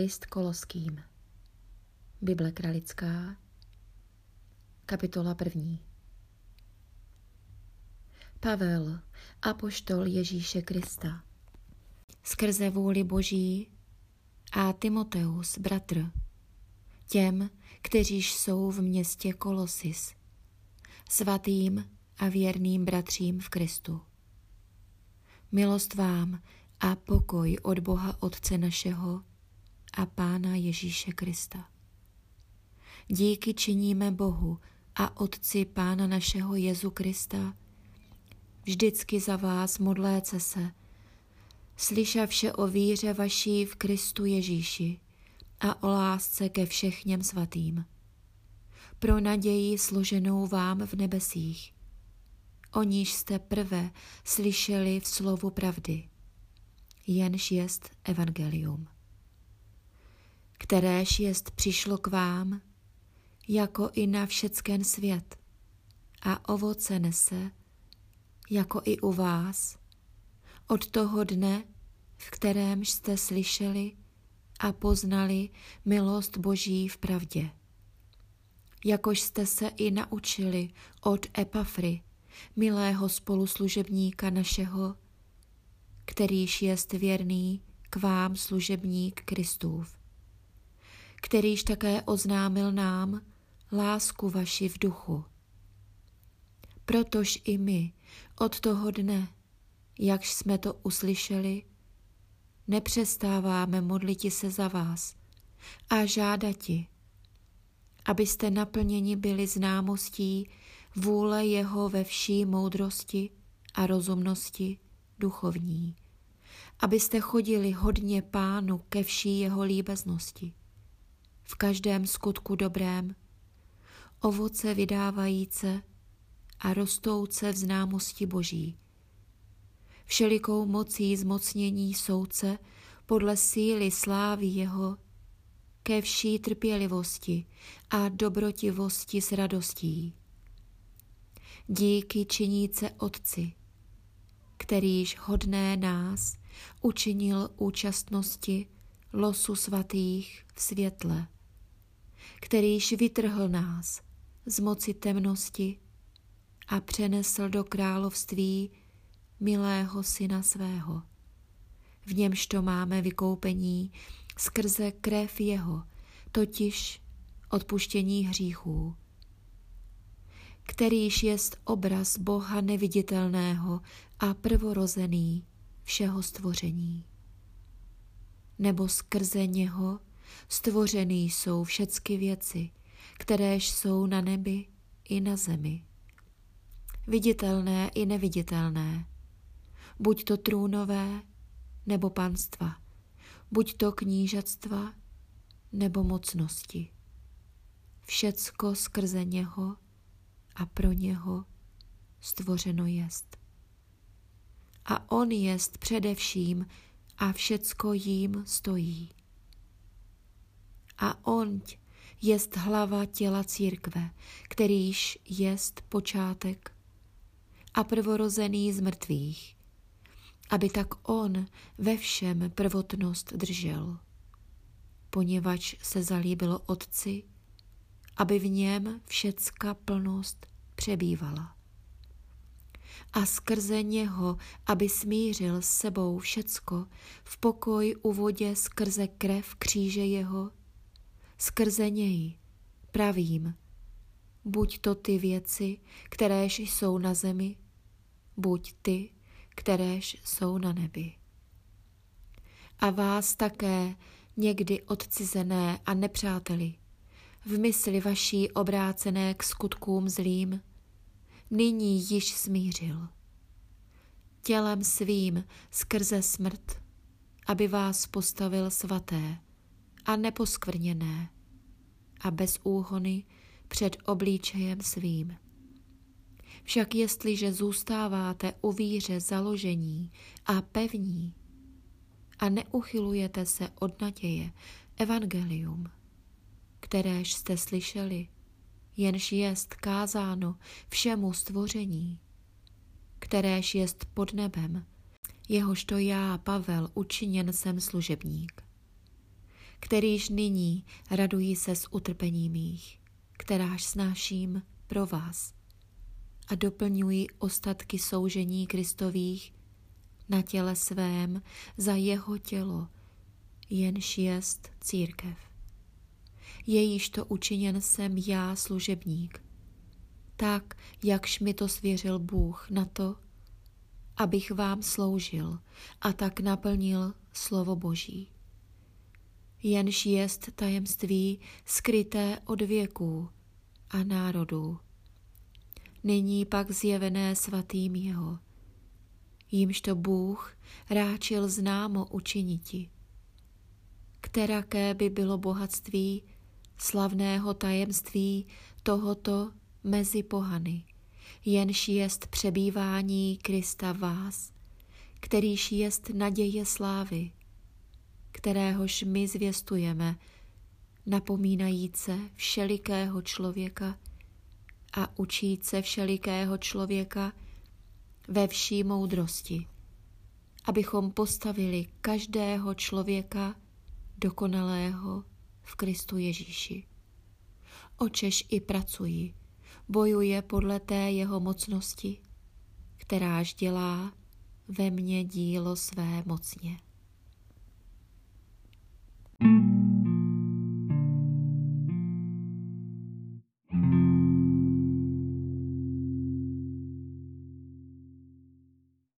List Koloským. Bible kralická Kapitola první. Pavel, apoštol Ježíše Krista. Skrze vůli Boží a Timoteus, bratr, těm, kteříž jsou v městě Kolosis, svatým a věrným bratřím v Kristu. Milost vám a pokoj od Boha Otce našeho a Pána Ježíše Krista. Díky činíme Bohu a Otci Pána našeho Jezu Krista, vždycky za vás modléce se, slyšavše o víře vaší v Kristu Ježíši a o lásce ke všechněm svatým. Pro naději složenou vám v nebesích, o níž jste prvé slyšeli v slovu pravdy, jenž jest evangelium, kteréž jest přišlo k vám, jako i na všecken svět a ovoce nese, jako i u vás, od toho dne, v kterém jste slyšeli a poznali milost Boží v pravdě. Jakož jste se i naučili od Epafry, milého spoluslužebníka našeho, kterýž jest věrný k vám služebník Kristův, kterýž také oznámil nám lásku vaši v duchu. Protož i my od toho dne, jakž jsme to uslyšeli, nepřestáváme modliti se za vás a žádati, abyste naplněni byli známostí vůle jeho ve vší moudrosti a rozumnosti duchovní, abyste chodili hodně pánu ke vší jeho líbeznosti, v každém skutku dobrém, ovoce vydávajíce a rostouce v známosti Boží. Všelikou mocí zmocnění souce podle síly slávy jeho ke vší trpělivosti a dobrotivosti s radostí. Díky činíce Otci, kterýž hodné nás učinil účastnosti losu svatých v světle, kterýž vytrhl nás z moci temnosti a přenesl do království milého syna svého. V němž to máme vykoupení skrze krev jeho, totiž odpuštění hříchů, kterýž jest obraz Boha neviditelného a prvorozený všeho stvoření. Nebo skrze něho stvořený jsou všecky věci, kteréž jsou na nebi i na zemi. Viditelné i neviditelné, buď to trůnové nebo panstva, buď to knížatstva nebo mocnosti. Všecko skrze něho a pro něho stvořeno jest. A on jest především a všecko jím stojí. A on jest hlava těla církve, kterýž jest počátek a prvorozený z mrtvých, aby tak on ve všem prvotnost držel. Poněvadž se zalíbilo Otci, aby v něm všecka plnost přebývala. A skrze něho, aby smířil s sebou všecko, v pokoj u vodě skrze krev kříže jeho, skrze něj, pravím, buď to ty věci, kteréž jsou na zemi, buď ty, kteréž jsou na nebi. A vás také někdy odcizené a nepřáteli, v mysli vaší obrácené k skutkům zlým, nyní již smířil. Tělem svým skrze smrt, aby vás postavil svaté a neposkvrněné a bez úhony před oblíčejem svým. Však jestliže zůstáváte u víře založení a pevní a neuchylujete se od naděje evangelium, kteréž jste slyšeli, jenž jest kázáno všemu stvoření, kteréž jest pod nebem, jehožto já, Pavel, učiněn jsem služebník. Kterýž nyní radují se z utrpení mých, kteráž snáším pro vás a doplňuji ostatky soužení Kristových na těle svém za jeho tělo, jenž jest církev. Jejíž to učiněn jsem já služebník, tak, jakž mi to svěřil Bůh na to, abych vám sloužil a tak naplnil slovo Boží. Jenž jest tajemství skryté od věků a národů. Nyní pak zjevené svatým jeho, jímž to Bůh ráčil známo učiniti. Kteraké by bylo bohatství slavného tajemství tohoto mezi pohany, jenž jest přebývání Krista vás, kterýž jest naděje slávy, kteréhož my zvěstujeme, napomínajíce všelikého člověka a učíce všelikého člověka ve vší moudrosti, abychom postavili každého člověka dokonalého v Kristu Ježíši. Očež i pracuji, bojuje podle té jeho mocnosti, kteráž dělá ve mně dílo své mocně.